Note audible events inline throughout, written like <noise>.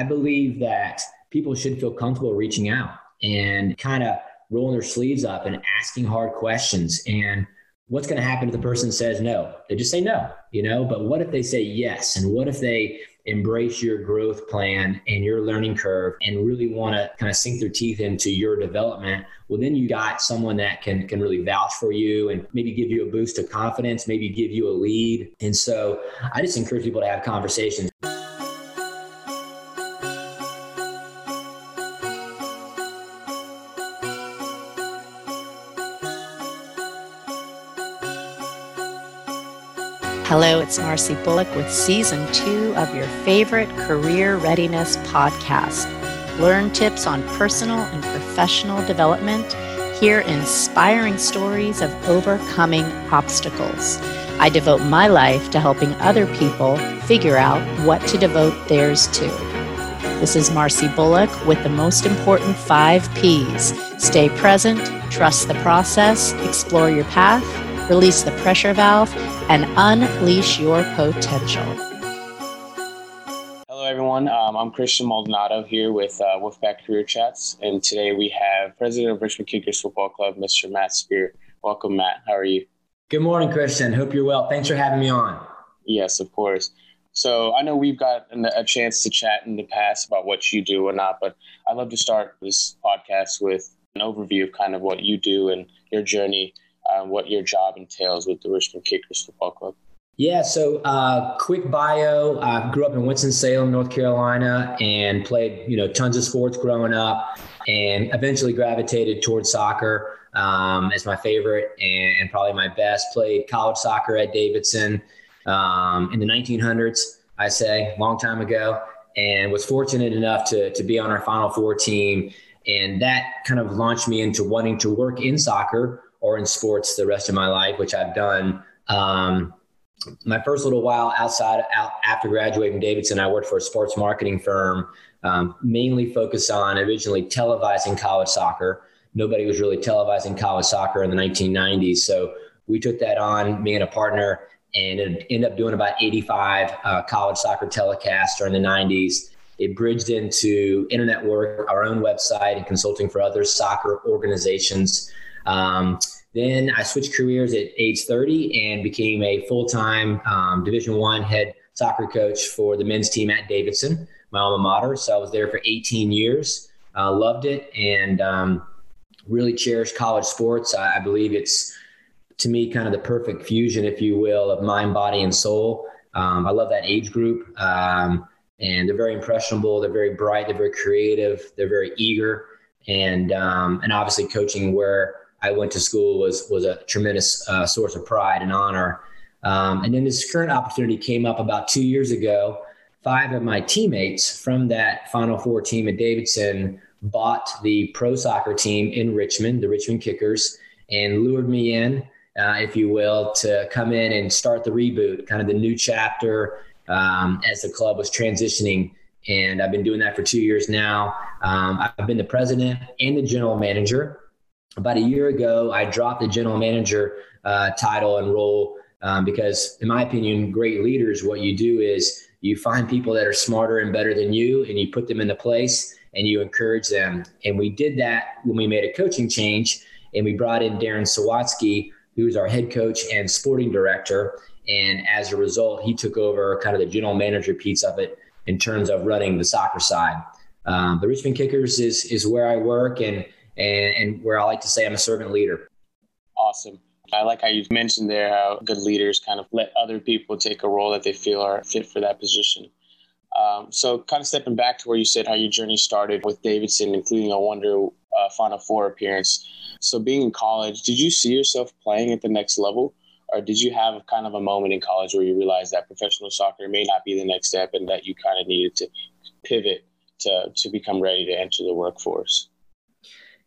I believe that people should feel comfortable reaching out and kind of rolling their sleeves up and asking hard questions. And what's going to happen if the person says no? They just say no, you know. But what if they say yes? And what if they embrace your growth plan and your learning curve and really want to kind of sink their teeth into your development well then you got someone that can can really vouch for you and maybe give you a boost of confidence maybe give you a lead and so i just encourage people to have conversations Hello, it's Marcy Bullock with season two of your favorite career readiness podcast. Learn tips on personal and professional development. Hear inspiring stories of overcoming obstacles. I devote my life to helping other people figure out what to devote theirs to. This is Marcy Bullock with the most important five P's stay present, trust the process, explore your path, release the pressure valve, and unleash your potential. Hello, everyone. Um, I'm Christian Maldonado here with uh, Wolfpack Career Chats, and today we have President of Richmond Kickers Football Club, Mr. Matt Spear. Welcome, Matt. How are you? Good morning, Christian. Hope you're well. Thanks for having me on. Yes, of course. So I know we've got a chance to chat in the past about what you do or not, but I'd love to start this podcast with an overview of kind of what you do and your journey what your job entails with the Richmond Kickers Football Club. Yeah, so uh, quick bio. I grew up in Winston-Salem, North Carolina, and played you know tons of sports growing up, and eventually gravitated towards soccer um, as my favorite and, and, probably my best. Played college soccer at Davidson um, in the 1900s, I say, long time ago, and was fortunate enough to to be on our Final Four team, and that kind of launched me into wanting to work in soccer or in sports the rest of my life, which I've done. Um, my first little while outside out, after graduating Davidson, I worked for a sports marketing firm, um, mainly focused on originally televising college soccer. Nobody was really televising college soccer in the 1990s, so we took that on, me and a partner, and ended up doing about 85 uh, college soccer telecasts during the 90s. It bridged into internet work, our own website, and consulting for other soccer organizations. Um, then I switched careers at age 30 and became a full-time um, Division One head soccer coach for the men's team at Davidson, my alma mater. So I was there for 18 years. Uh, loved it and um, really cherished college sports. I, I, believe it's to me kind of the perfect fusion, if you will, of mind, body, and soul. Um, I love that age group. Um, and they're very impressionable. They're very bright. They're very creative. They're very eager. And um, and obviously coaching where I went to school was was a tremendous uh, source of pride and honor. Um, and then this current opportunity came up about two years ago. Five of my teammates from that Final Four team at Davidson bought the pro soccer team in Richmond, the Richmond Kickers, and lured me in, uh, if you will, to come in and start the reboot, kind of the new chapter um, as the club was transitioning. And I've been doing that for two years now. Um, I've been the president and the general manager about a year ago, I dropped the general manager uh, title and role um, because, in my opinion, great leaders, what you do is you find people that are smarter and better than you, and you put them into place and you encourage them. And we did that when we made a coaching change, and we brought in Darren Sawatzky, who's our head coach and sporting director. And as a result, he took over kind of the general manager piece of it in terms of running the soccer side. Um, the Richmond Kickers is is where I work, and and, and where I like to say I'm a servant leader. Awesome. I like how you mentioned there how good leaders kind of let other people take a role that they feel are fit for that position. Um, so, kind of stepping back to where you said how your journey started with Davidson, including a Wonder uh, Final Four appearance. So, being in college, did you see yourself playing at the next level? Or did you have kind of a moment in college where you realized that professional soccer may not be the next step and that you kind of needed to pivot to, to become ready to enter the workforce?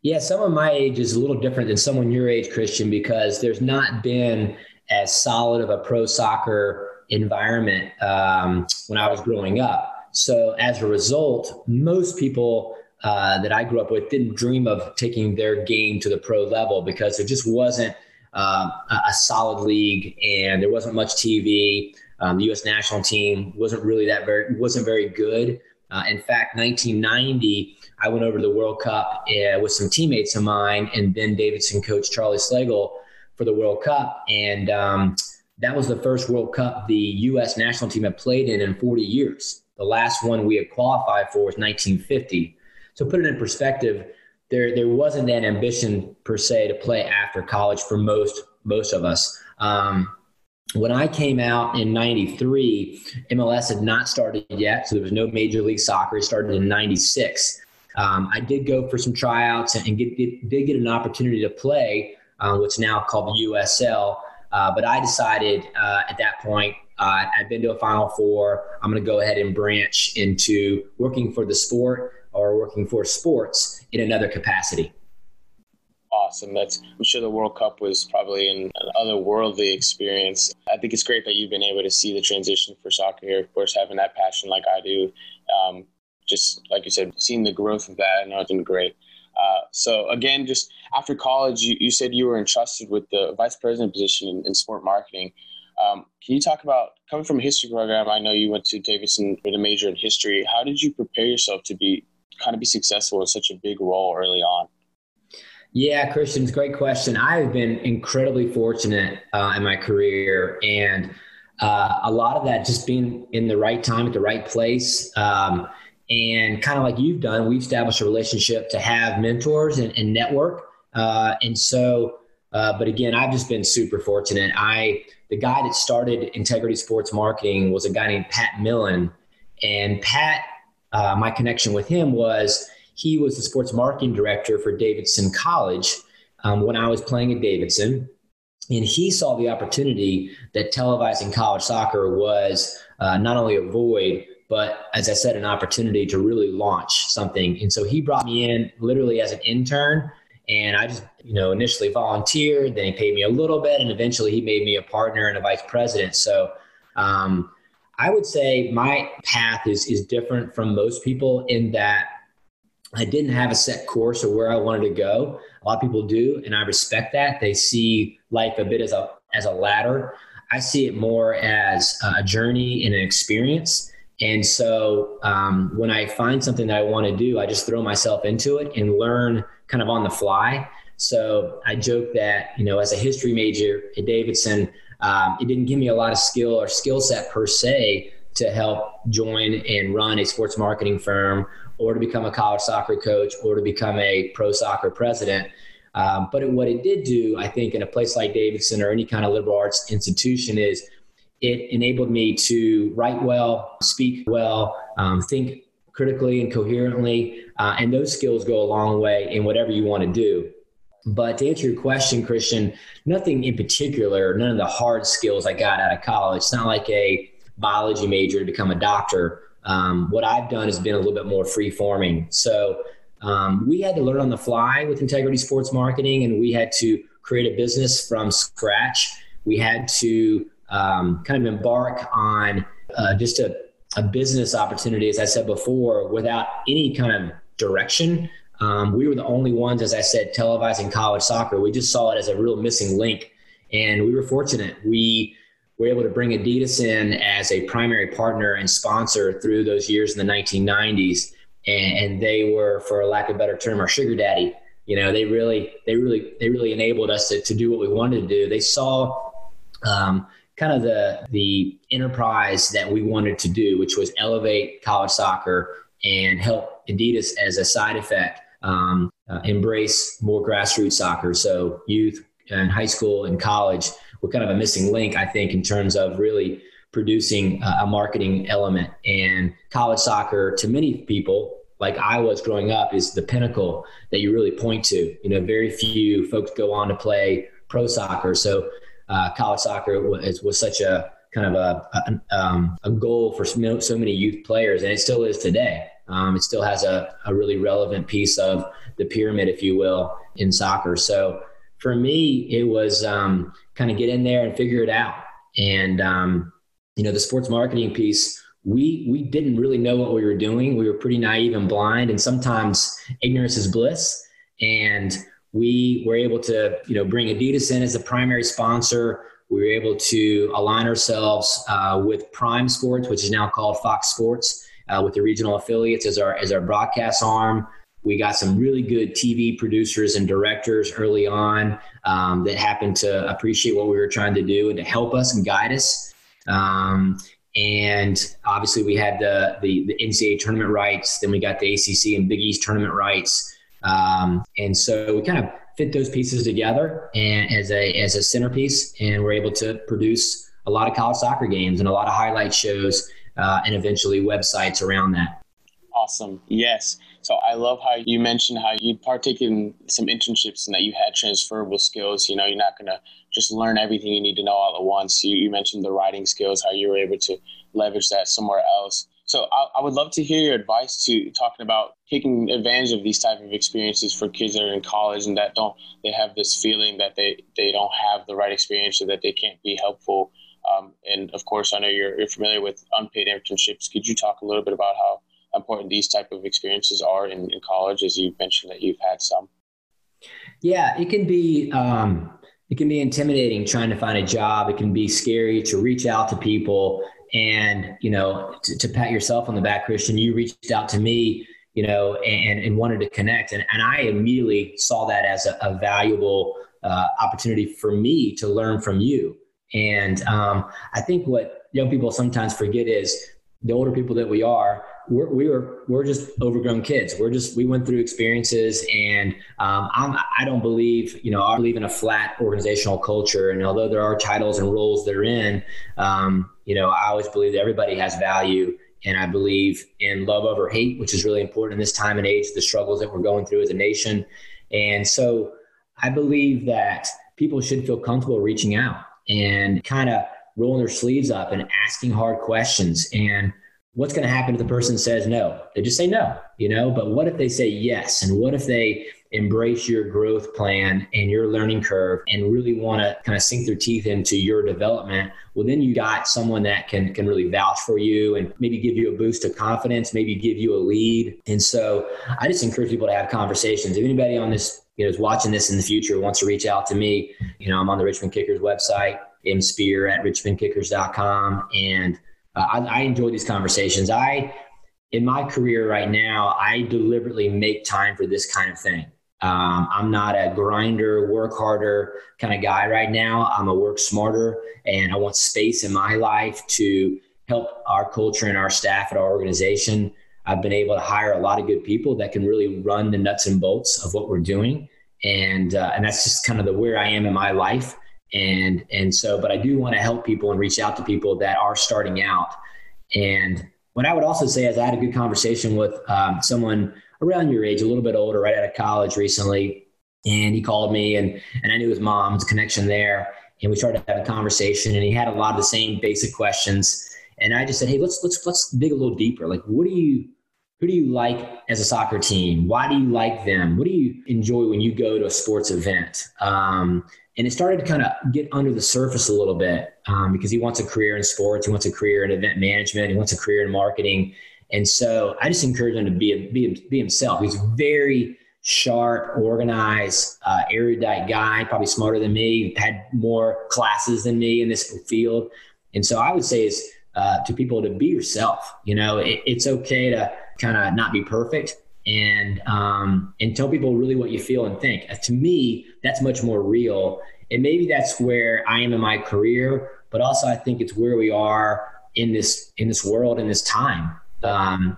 Yeah, someone my age is a little different than someone your age, Christian, because there's not been as solid of a pro soccer environment um, when I was growing up. So as a result, most people uh, that I grew up with didn't dream of taking their game to the pro level because there just wasn't uh, a solid league and there wasn't much TV. Um, the U.S. national team wasn't really that very wasn't very good Uh, in fact, 1990, I went over to the World Cup uh, with some teammates of mine and then Davidson coach Charlie Slagle for the World Cup. And um, that was the first World Cup the U.S. national team had played in in 40 years. The last one we had qualified for was 1950. So put it in perspective, there there wasn't that ambition per se to play after college for most most of us. Um, when I came out in 93, MLS had not started yet, so there was no Major League Soccer. It started in 96. Um, I did go for some tryouts and get, get, did get an opportunity to play uh, what's now called the USL. Uh, but I decided uh, at that point, uh, I'd been to a Final Four. I'm going to go ahead and branch into working for the sport or working for sports in another capacity awesome. That's I'm sure the World Cup was probably an, an otherworldly experience. I think it's great that you've been able to see the transition for soccer here. Of course, having that passion like I do, um, just like you said, seeing the growth of that, I know it's been great. Uh, so again, just after college, you, you said you were entrusted with the vice president position in, in sport marketing. Um, can you talk about coming from a history program? I know you went to Davidson with a major in history. How did you prepare yourself to be kind of be successful in such a big role early on? Yeah, Christian's great question. I've been incredibly fortunate uh, in my career, and uh, a lot of that just being in the right time at the right place. Um, and kind of like you've done, we've established a relationship to have mentors and, and network. Uh, and so, uh, but again, I've just been super fortunate. I the guy that started Integrity Sports Marketing was a guy named Pat Millen, and Pat, uh, my connection with him was he was the sports marketing director for Davidson College um, when I was playing at Davidson. And he saw the opportunity that televising college soccer was uh, not only a void, but as I said, an opportunity to really launch something. And so he brought me in literally as an intern. And I just, you know, initially volunteered, then he paid me a little bit, and eventually he made me a partner and a vice president. So um, I would say my path is is different from most people in that I didn't have a set course or where I wanted to go. A lot of people do, and I respect that. They see life a bit as a as a ladder. I see it more as a journey and an experience. And so um, when I find something that I want to do, I just throw myself into it and learn kind of on the fly. So I joke that you know, as a history major at Davidson, um, it didn't give me a lot of skill or skill set per se to help join and run a sports marketing firm or to become a college soccer coach or to become a pro soccer president. Um, but what it did do, I think, in a place like Davidson or any kind of liberal arts institution is it enabled me to write well, speak well, um, think critically and coherently. Uh, and those skills go a long way in whatever you want to do. But to answer your question, Christian, nothing in particular, none of the hard skills I got out of college. It's not like a biology major to become a doctor um, what I've done has been a little bit more free forming. So um, we had to learn on the fly with Integrity Sports Marketing, and we had to create a business from scratch. We had to um, kind of embark on uh, just a, a, business opportunity, as I said before, without any kind of direction. Um, we were the only ones, as I said, televising college soccer. We just saw it as a real missing link, and we were fortunate. We we're able to bring Adidas in as a primary partner and sponsor through those years in the 1990s. And, and, they were, for lack of a better term, our sugar daddy. You know, they really, they really, they really enabled us to, to do what we wanted to do. They saw um, kind of the the enterprise that we wanted to do, which was elevate college soccer and help Adidas as a side effect um, uh, embrace more grassroots soccer. So youth and high school and college we're kind of a missing link, I think, in terms of really producing a marketing element. And college soccer, to many people, like I was growing up, is the pinnacle that you really point to. You know, very few folks go on to play pro soccer. So uh, college soccer was, was such a kind of a, a, um, a, goal for so many youth players, and it still is today. Um, it still has a, a really relevant piece of the pyramid, if you will, in soccer. So for me, it was um, kind of get in there and figure it out. And um, you know, the sports marketing piece, we we didn't really know what we were doing. We were pretty naive and blind, and sometimes ignorance is bliss. And we were able to, you know, bring Adidas in as a primary sponsor. We were able to align ourselves uh, with Prime Sports, which is now called Fox Sports, uh, with the regional affiliates as our as our broadcast arm. We got some really good TV producers and directors early on um, that happened to appreciate what we were trying to do and to help us and guide us. Um, and obviously, we had the, the, the NCAA tournament rights. Then we got the ACC and Big East tournament rights. Um, and so we kind of fit those pieces together and as a as a centerpiece, and we're able to produce a lot of college soccer games and a lot of highlight shows, uh, and eventually websites around that. Awesome. Yes. So I love how you mentioned how you partake in some internships and that you had transferable skills. You know, you're not going to just learn everything you need to know all at once. You, you mentioned the writing skills, how you were able to leverage that somewhere else. So I, I, would love to hear your advice to talking about taking advantage of these type of experiences for kids that are in college and that don't they have this feeling that they they don't have the right experience or that they can't be helpful. Um, and of course, I know you're, you're familiar with unpaid internships. Could you talk a little bit about how important these type of experiences are in, in college, as you mentioned that you've had some? Yeah, it can be um, it can be intimidating trying to find a job. It can be scary to reach out to people and you know to, to pat yourself on the back, Christian. You reached out to me, you know, and, and wanted to connect, and, and I immediately saw that as a, a valuable uh, opportunity for me to learn from you. And um, I think what young people sometimes forget is the older people that we are, we're, we were we're just overgrown kids. We're just we went through experiences, and um, I'm I don't believe you know I believe in a flat organizational culture. And although there are titles and roles they're in, um, you know I always believe that everybody has value, and I believe in love over hate, which is really important in this time and age, the struggles that we're going through as a nation. And so I believe that people should feel comfortable reaching out and kind of rolling their sleeves up and asking hard questions and what's going to happen if the person says no? They just say no, you know, but what if they say yes? And what if they embrace your growth plan and your learning curve and really want to kind of sink their teeth into your development? Well, then you got someone that can, can really vouch for you and maybe give you a boost of confidence, maybe give you a lead. And so I just encourage people to have conversations. If anybody on this you know, is watching this in the future wants to reach out to me, you know, I'm on the Richmond Kickers website, mspear at richmondkickers.com. And uh, I, I enjoy these conversations. I, in my career right now, I deliberately make time for this kind of thing. Um, I'm not a grinder, work harder kind of guy right now. I'm a work smarter, and I want space in my life to help our culture and our staff at our organization. I've been able to hire a lot of good people that can really run the nuts and bolts of what we're doing, and uh, and that's just kind of the where I am in my life and and so but i do want to help people and reach out to people that are starting out. And what i would also say is i had a good conversation with um, someone around your age a little bit older right out of college recently. And he called me and and i knew his mom's connection there. And we started having a conversation and he had a lot of the same basic questions. And i just said hey let's let's let's dig a little deeper. Like what do you who do you like as a soccer team? Why do you like them? What do you enjoy when you go to a sports event? Um, and it started to kind of get under the surface a little bit um, because he wants a career in sports, he wants a career in event management, he wants a career in marketing, and so I just encourage him to be be, be himself. He's very sharp, organized, uh, erudite guy, probably smarter than me, had more classes than me in this field, and so I would say is uh, to people to be yourself. You know, it, it's okay to kind of not be perfect and um, and tell people really what you feel and think. To me, that's much more real, and maybe that's where I am in my career. But also, I think it's where we are in this in this world in this time. Um,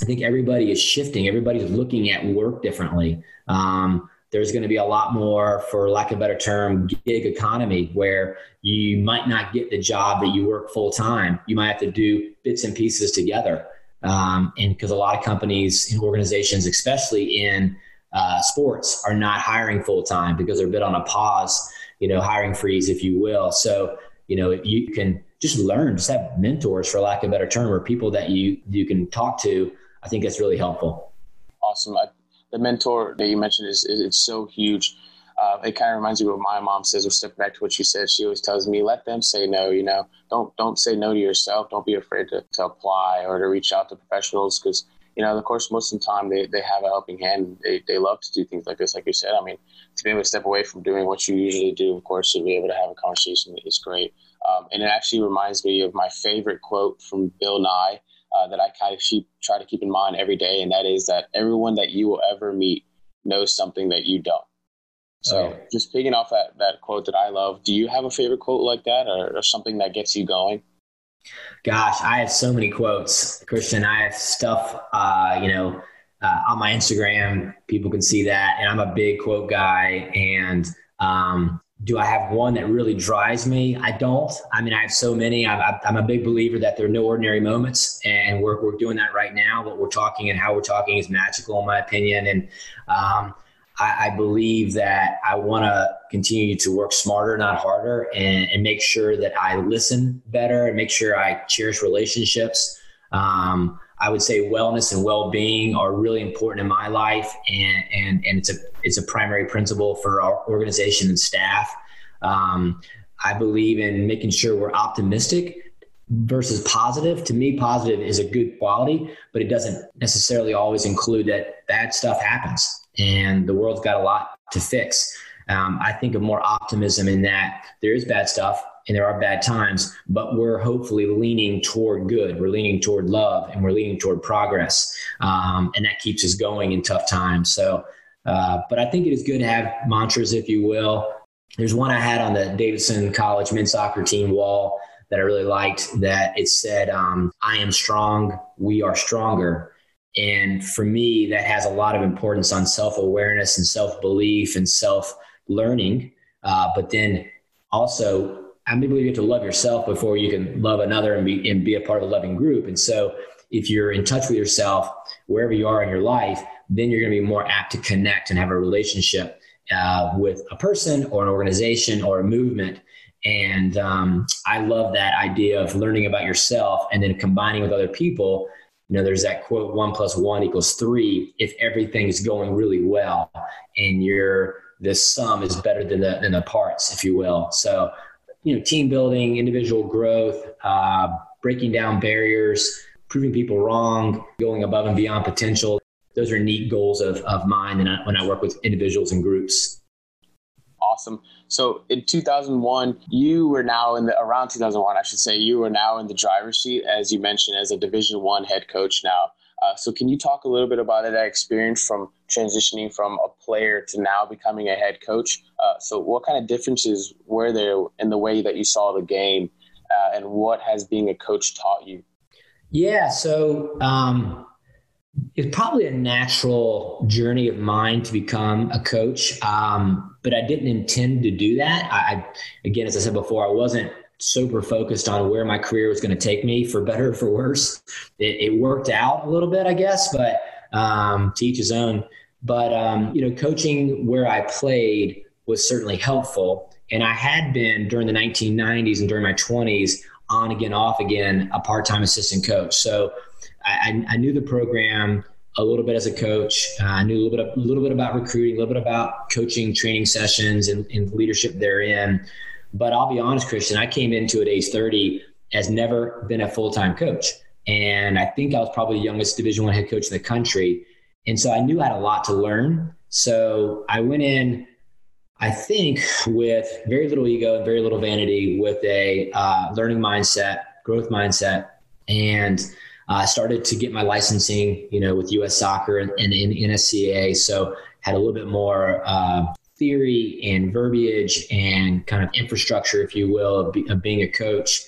I think everybody is shifting. Everybody's looking at work differently. Um, there's going to be a lot more, for lack of a better term, gig economy where you might not get the job that you work full time. You might have to do bits and pieces together. Um, and because a lot of companies and organizations, especially in uh, sports, are not hiring full time because they're a bit on a pause, you know, hiring freeze, if you will. So, you know, if you can just learn, just have mentors, for lack of a better term, or people that you you can talk to. I think that's really helpful. Awesome. I, the mentor that you mentioned is, is it's so huge uh, it kind of reminds me of what my mom says. Or step back to what she says. She always tells me, "Let them say no." You know, don't don't say no to yourself. Don't be afraid to, to apply or to reach out to professionals because you know, of course, most of the time they, they have a helping hand. They, they love to do things like this, like you said. I mean, to be able to step away from doing what you usually do, of course, to be able to have a conversation is great. Um, and it actually reminds me of my favorite quote from Bill Nye. uh, that I kind of keep, try to keep in mind every day, and that is that everyone that you will ever meet knows something that you don't. So, yeah. just picking off that, that quote that I love, do you have a favorite quote like that or, or something that gets you going? Gosh, I have so many quotes, Christian. I have stuff, uh, you know, uh, on my Instagram. People can see that, and I'm a big quote guy. And um, do I have one that really drives me? I don't. I mean, I have so many. I'm, I'm a big believer that there are no ordinary moments, and we're, we're doing that right now. What we're talking and how we're talking is magical, in my opinion. And um, I, I, believe that I want to continue to work smarter, not harder, and, and, make sure that I listen better and make sure I cherish relationships. Um, I would say wellness and well-being are really important in my life, and and and it's a it's a primary principle for our organization and staff. Um, I believe in making sure we're optimistic versus positive. To me, positive is a good quality, but it doesn't necessarily always include that bad stuff happens, and the world's got a lot to fix. Um, I think of more optimism in that there is bad stuff, and there are bad times, but we're hopefully leaning toward good. We're leaning toward love and we're leaning toward progress. Um, and that keeps us going in tough times. So, uh, but I think it is good to have mantras, if you will. There's one I had on the Davidson College men's soccer team wall that I really liked that it said, um, I am strong, we are stronger. And for me, that has a lot of importance on self awareness and self belief and self learning. Uh, but then also I believe you have to love yourself before you can love another and be and be a part of a loving group. And so if you're in touch with yourself wherever you are in your life, then you're going to be more apt to connect and have a relationship uh, with a person or an organization or a movement. And um, I love that idea of learning about yourself and then combining with other people. You know, there's that quote: "One plus one equals three. If everything is going really well, and you're the sum is better than the than the parts, if you will. So you know, team building, individual growth, uh, breaking down barriers, proving people wrong, going above and beyond potential. Those are neat goals of, of mine and when I work with individuals and groups. Awesome. So in 2001, you were now in the around 2001, I should say, you were now in the driver's seat, as you mentioned, as a Division One head coach now. Uh, so can you talk a little bit about that experience from transitioning from a player to now becoming a head coach? Uh, so what kind of differences were there in the way that you saw the game, uh, and what has being a coach taught you? Yeah, so um, it's probably a natural journey of mine to become a coach, um, but I didn't intend to do that. I, again, as I said before, I wasn't super focused on where my career was going to take me for better or for worse. It, it worked out a little bit, I guess, but um, to each his own. But, um, you know, coaching where I played was certainly helpful. And I had been during the 1990s and during my 20s on again, off again, a part time assistant coach. So I, I, knew the program a little bit as a coach. Uh, I knew a little bit, a little bit about recruiting, a little bit about coaching, training sessions, and, and leadership therein. But I'll be honest, Christian, I came into at age 30 as never been a full-time coach. And I think I was probably the youngest division one head coach in the country. And so I knew I had a lot to learn. So I went in, I think, with very little ego and very little vanity, with a uh, learning mindset, growth mindset, and I uh, started to get my licensing, you know, with U.S. Soccer and, in NSCA. So had a little bit more uh, theory and verbiage and kind of infrastructure, if you will, of, be, of being a coach.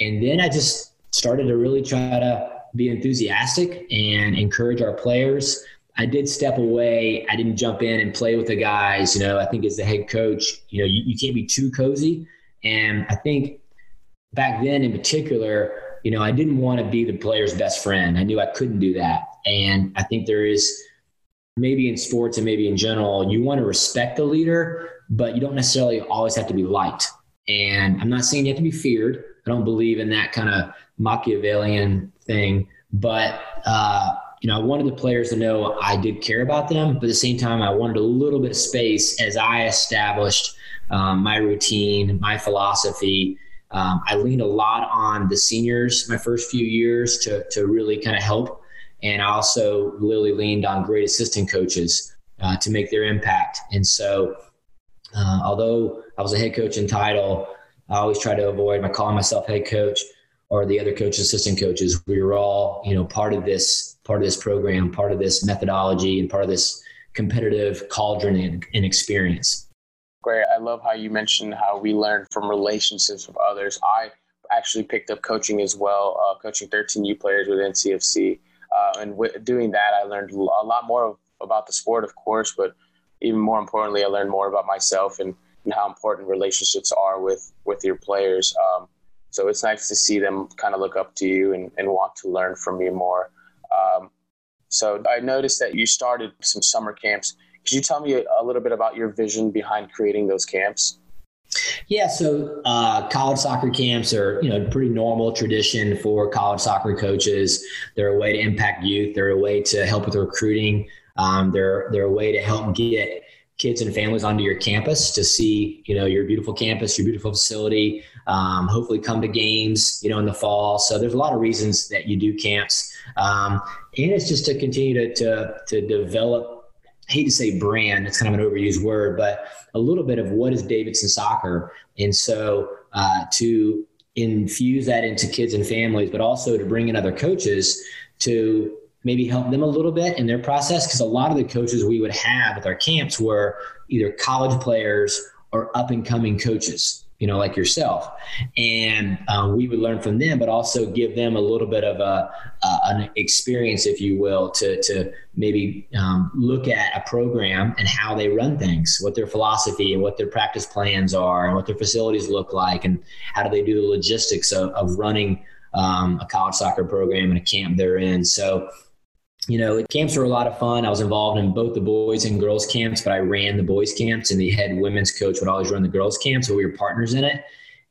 And then I just started to really try to be enthusiastic and encourage our players. I did step away. I didn't jump in and play with the guys. You know, I think as the head coach, you know, you, you can't be too cozy. And I think back then in particular, you know, I didn't want to be the player's best friend. I knew I couldn't do that. And I think there is maybe in sports and maybe in general, you want to respect the leader, but you don't necessarily always have to be liked. And I'm not saying you have to be feared. I don't believe in that kind of Machiavellian thing, but uh, you know, I wanted the players to know I did care about them, but at the same time, I wanted a little bit of space as I established um, my routine, my philosophy. Um, I leaned a lot on the seniors my first few years to to really kind of help and I also really leaned on great assistant coaches uh, to make their impact. And so, uh, although I was a head coach in title, I always try to avoid my calling myself head coach. or the other coaches, assistant coaches. We were all, you know, part of this part of this program, part of this methodology, and part of this competitive cauldron and, and experience. Great. I love how you mentioned how we learn from relationships with others. I actually picked up coaching as well, uh, coaching 13U players with NCFC. Uh, and with doing that, I learned a lot more about the sport, of course, but even more importantly, I learned more about myself and, and how important relationships are with, with your players. Um, so it's nice to see them kind of look up to you and, and want to learn from you more. Um, so I noticed that you started some summer camps. Could you tell me a little bit about your vision behind creating those camps? Yeah, so uh, college soccer camps are you know pretty normal tradition for college soccer coaches. They're a way to impact youth. They're a way to help with recruiting. Um, they're they're a way to help get kids and families onto your campus to see you know your beautiful campus, your beautiful facility. Um, hopefully, come to games you know in the fall. So there's a lot of reasons that you do camps, um, and it's just to continue to to, to develop I hate to say brand, it's kind of an overused word, but a little bit of what is Davidson soccer. And so uh, to infuse that into kids and families, but also to bring in other coaches to maybe help them a little bit in their process. Because a lot of the coaches we would have at our camps were either college players or up and coming coaches you know, like yourself. And um, we would learn from them, but also give them a little bit of a, uh, an experience, if you will, to, to maybe um, look at a program and how they run things, what their philosophy and what their practice plans are, and what their facilities look like, and how do they do the logistics of, of running um, a college soccer program and a camp they're in. So, you know, camps were a lot of fun. I was involved in both the boys and girls camps, but I ran the boys camps, and the head women's coach would always run the girls camps, so we were partners in it.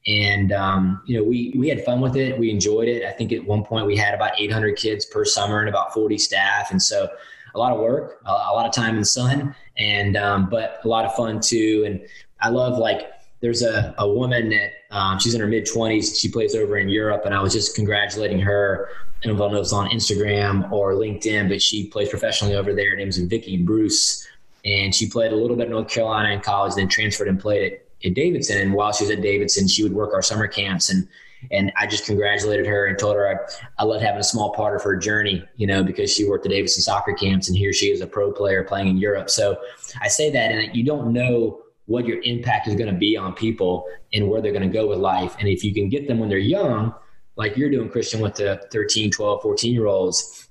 And um, you know, we we had fun with it. We enjoyed it. I think at one point we had about 800 kids per summer and about 40 staff, and so a lot of work, a, a lot of time in the sun, and um, but a lot of fun too. And I love like there's a, a woman that um, she's in her mid 20s. She plays over in Europe, and I was just congratulating her. I don't know if it's on Instagram or LinkedIn, but she plays professionally over there. Her name's Vicky Bruce, and she played a little bit in North Carolina in college, then transferred and played at, at Davidson. And while she was at Davidson, she would work our summer camps and and I just congratulated her and told her I, I loved having a small part of her journey, you know, because she worked at Davidson soccer camps and here she is a pro player playing in Europe. So I say that, and you don't know what your impact is going to be on people and where they're going to go with life. And if you can get them when they're young, like you're doing, Christian, with the 13, 12, 14 year olds,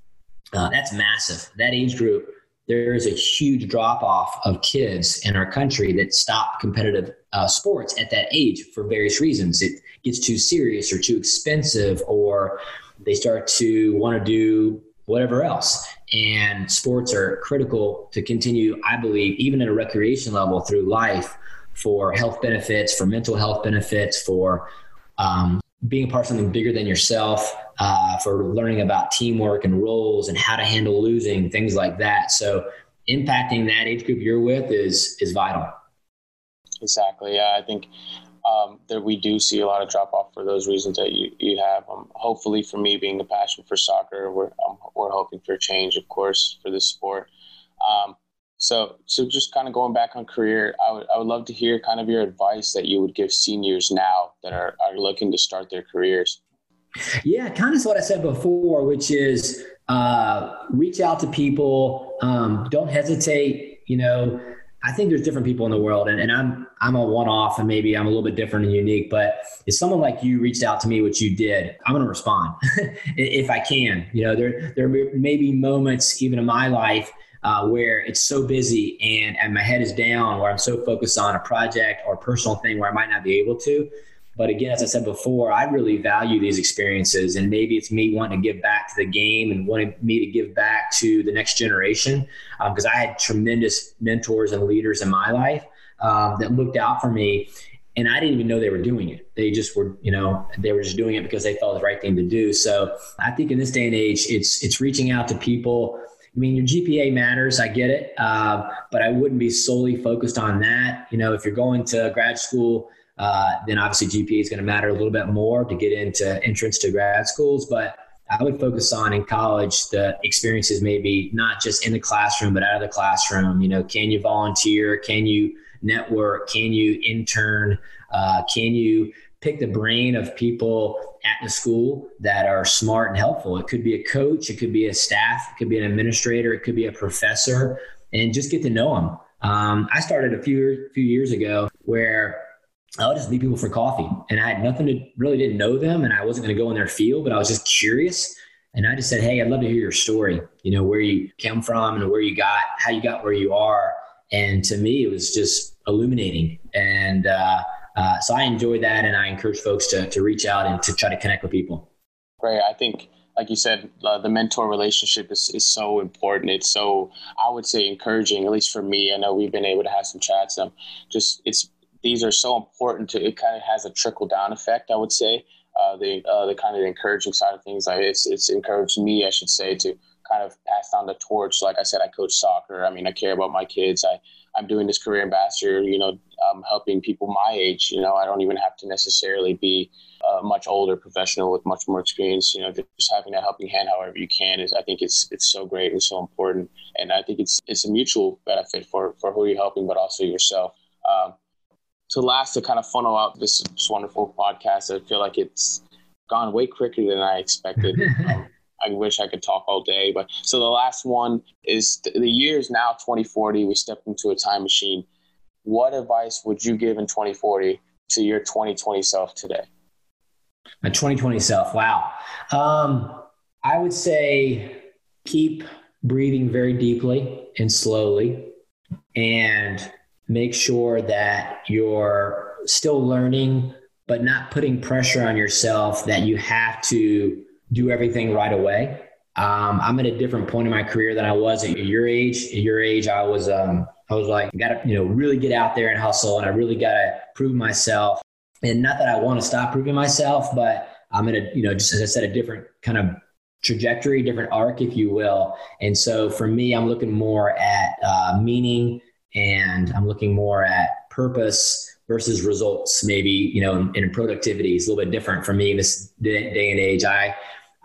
uh, that's massive. That age group, there is a huge drop off of kids in our country that stop competitive uh, sports at that age for various reasons. It gets too serious or too expensive, or they start to want to do whatever else. And sports are critical to continue, I believe, even at a recreation level through life for health benefits, for mental health benefits, for um, being a part of something bigger than yourself, uh, for learning about teamwork and roles and how to handle losing, things like that. So impacting that age group you're with is is vital. Exactly. Yeah, I think um, that we do see a lot of drop off for those reasons that you, you have. Um, hopefully, for me being a passion for soccer, we're um, we're hoping for change, of course, for this sport. Um, so, so just kind of going back on career, I would I would love to hear kind of your advice that you would give seniors now that are are looking to start their careers. Yeah, kind of what I said before, which is uh, reach out to people. Um, don't hesitate. You know, I think there's different people in the world, and, and I'm I'm a one off, and maybe I'm a little bit different and unique. But if someone like you reached out to me, which you did, I'm going to respond <laughs> if I can. You know, there there may be moments even in my life uh, where it's so busy and and my head is down, where I'm so focused on a project or a personal thing where I might not be able to. But again, as I said before, I really value these experiences, and maybe it's me wanting to give back to the game and wanting me to give back to the next generation because um, I had tremendous mentors and leaders in my life um, that looked out for me, and I didn't even know they were doing it. They just were, you know, they were just doing it because they felt the right thing to do. So I think in this day and age, it's it's reaching out to people. I mean, your GPA matters. I get it, uh, but I wouldn't be solely focused on that. You know, if you're going to grad school uh, then obviously GPA is going to matter a little bit more to get into entrance to grad schools. But I would focus on in college the experiences, maybe not just in the classroom, but out of the classroom. You know, can you volunteer? Can you network? Can you intern? Uh, can you pick the brain of people at the school that are smart and helpful. It could be a coach, it could be a staff, it could be an administrator, it could be a professor, and just get to know them. Um, I started a few few years ago where I would just meet people for coffee, and I had nothing to really didn't know them, and I wasn't going to go in their field, but I was just curious. And I just said, "Hey, I'd love to hear your story. You know, where you came from and where you got, how you got where you are." And to me, it was just illuminating. And uh, uh, so I enjoy that, and I encourage folks to to reach out and to try to connect with people. Great. I think, like you said, uh, the mentor relationship is, is so important. It's so I would say encouraging, at least for me. I know we've been able to have some chats. Um, just it's these are so important to. It kind of has a trickle down effect. I would say. Uh, the uh, the kind of encouraging side of things, like it's it's encouraged me, I should say, to kind of pass down the torch. Like I said, I coach soccer. I mean, I care about my kids. I I'm doing this career ambassador. You know, um, helping people my age. You know, I don't even have to necessarily be a much older professional with much more experience. You know, just having a helping hand, however you can, is I think it's it's so great and so important. And I think it's it's a mutual benefit for for who you're helping, but also yourself. Um, to last to kind of funnel out this, this wonderful podcast, I feel like it's gone way quicker than I expected. <laughs> um, I wish I could talk all day. But so the last one is the year is now 2040. We stepped into a time machine. What advice would you give in 2040 to your 2020 self today? My 2020 self. Wow. Um, I would say keep breathing very deeply and slowly and make sure that you're still learning, but not putting pressure on yourself that you have to do everything right away. Um, I'm at a different point in my career than I was at your age. At your age, I was um, I was like, got to you know really get out there and hustle, and I really got to prove myself. And not that I want to stop proving myself, but I'm in a you know just as I said, a different kind of trajectory, different arc, if you will. And so for me, I'm looking more at uh, meaning, and I'm looking more at purpose versus results. Maybe you know, in, productivity is a little bit different for me in this day, day and age. I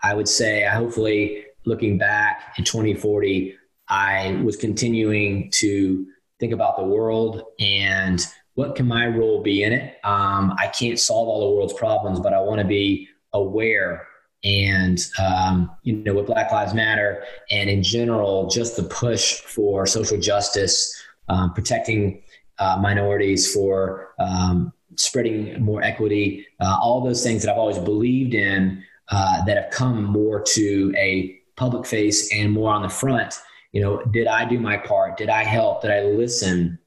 I would say, I hopefully, looking back in 2040, I was continuing to think about the world and what can my role be in it. Um, I can't solve all the world's problems, but I want to be aware and um, you know with black lives matter and in general just the push for social justice um, protecting uh, minorities for um, spreading more equity uh, all those things that i've always believed in uh, that have come more to a public face and more on the front. You know, did I do my part? Did I help? Did I listen?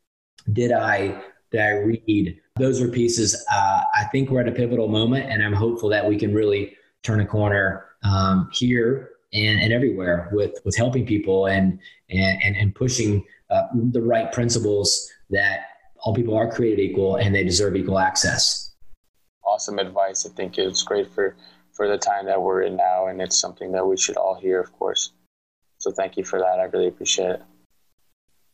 Did I did I read? Those are pieces. Uh, I think we're at a pivotal moment, and I'm hopeful that we can really turn a corner um, here and, and everywhere with with helping people and and and, pushing uh, the right principles that all people are created equal and they deserve equal access. Awesome advice. I think it's great for for the time that we're in now, and it's something that we should all hear, of course. So thank you for that. I really appreciate it.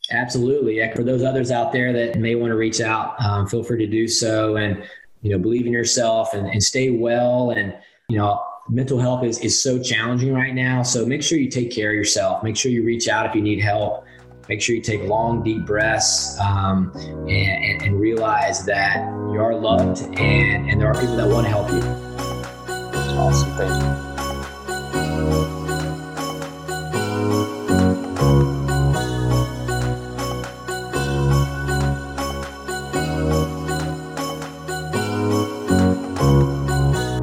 Absolutely. Yeah, for those others out there that may want to reach out, um, feel free to do so, and you know, believe in yourself and, and stay well. And you know, mental health is is so challenging right now. So make sure you take care of yourself. Make sure you reach out if you need help. Make sure you take long, deep breaths um, and, and, realize that you are loved and, and there are people that want to help you. Awesome. Thank you.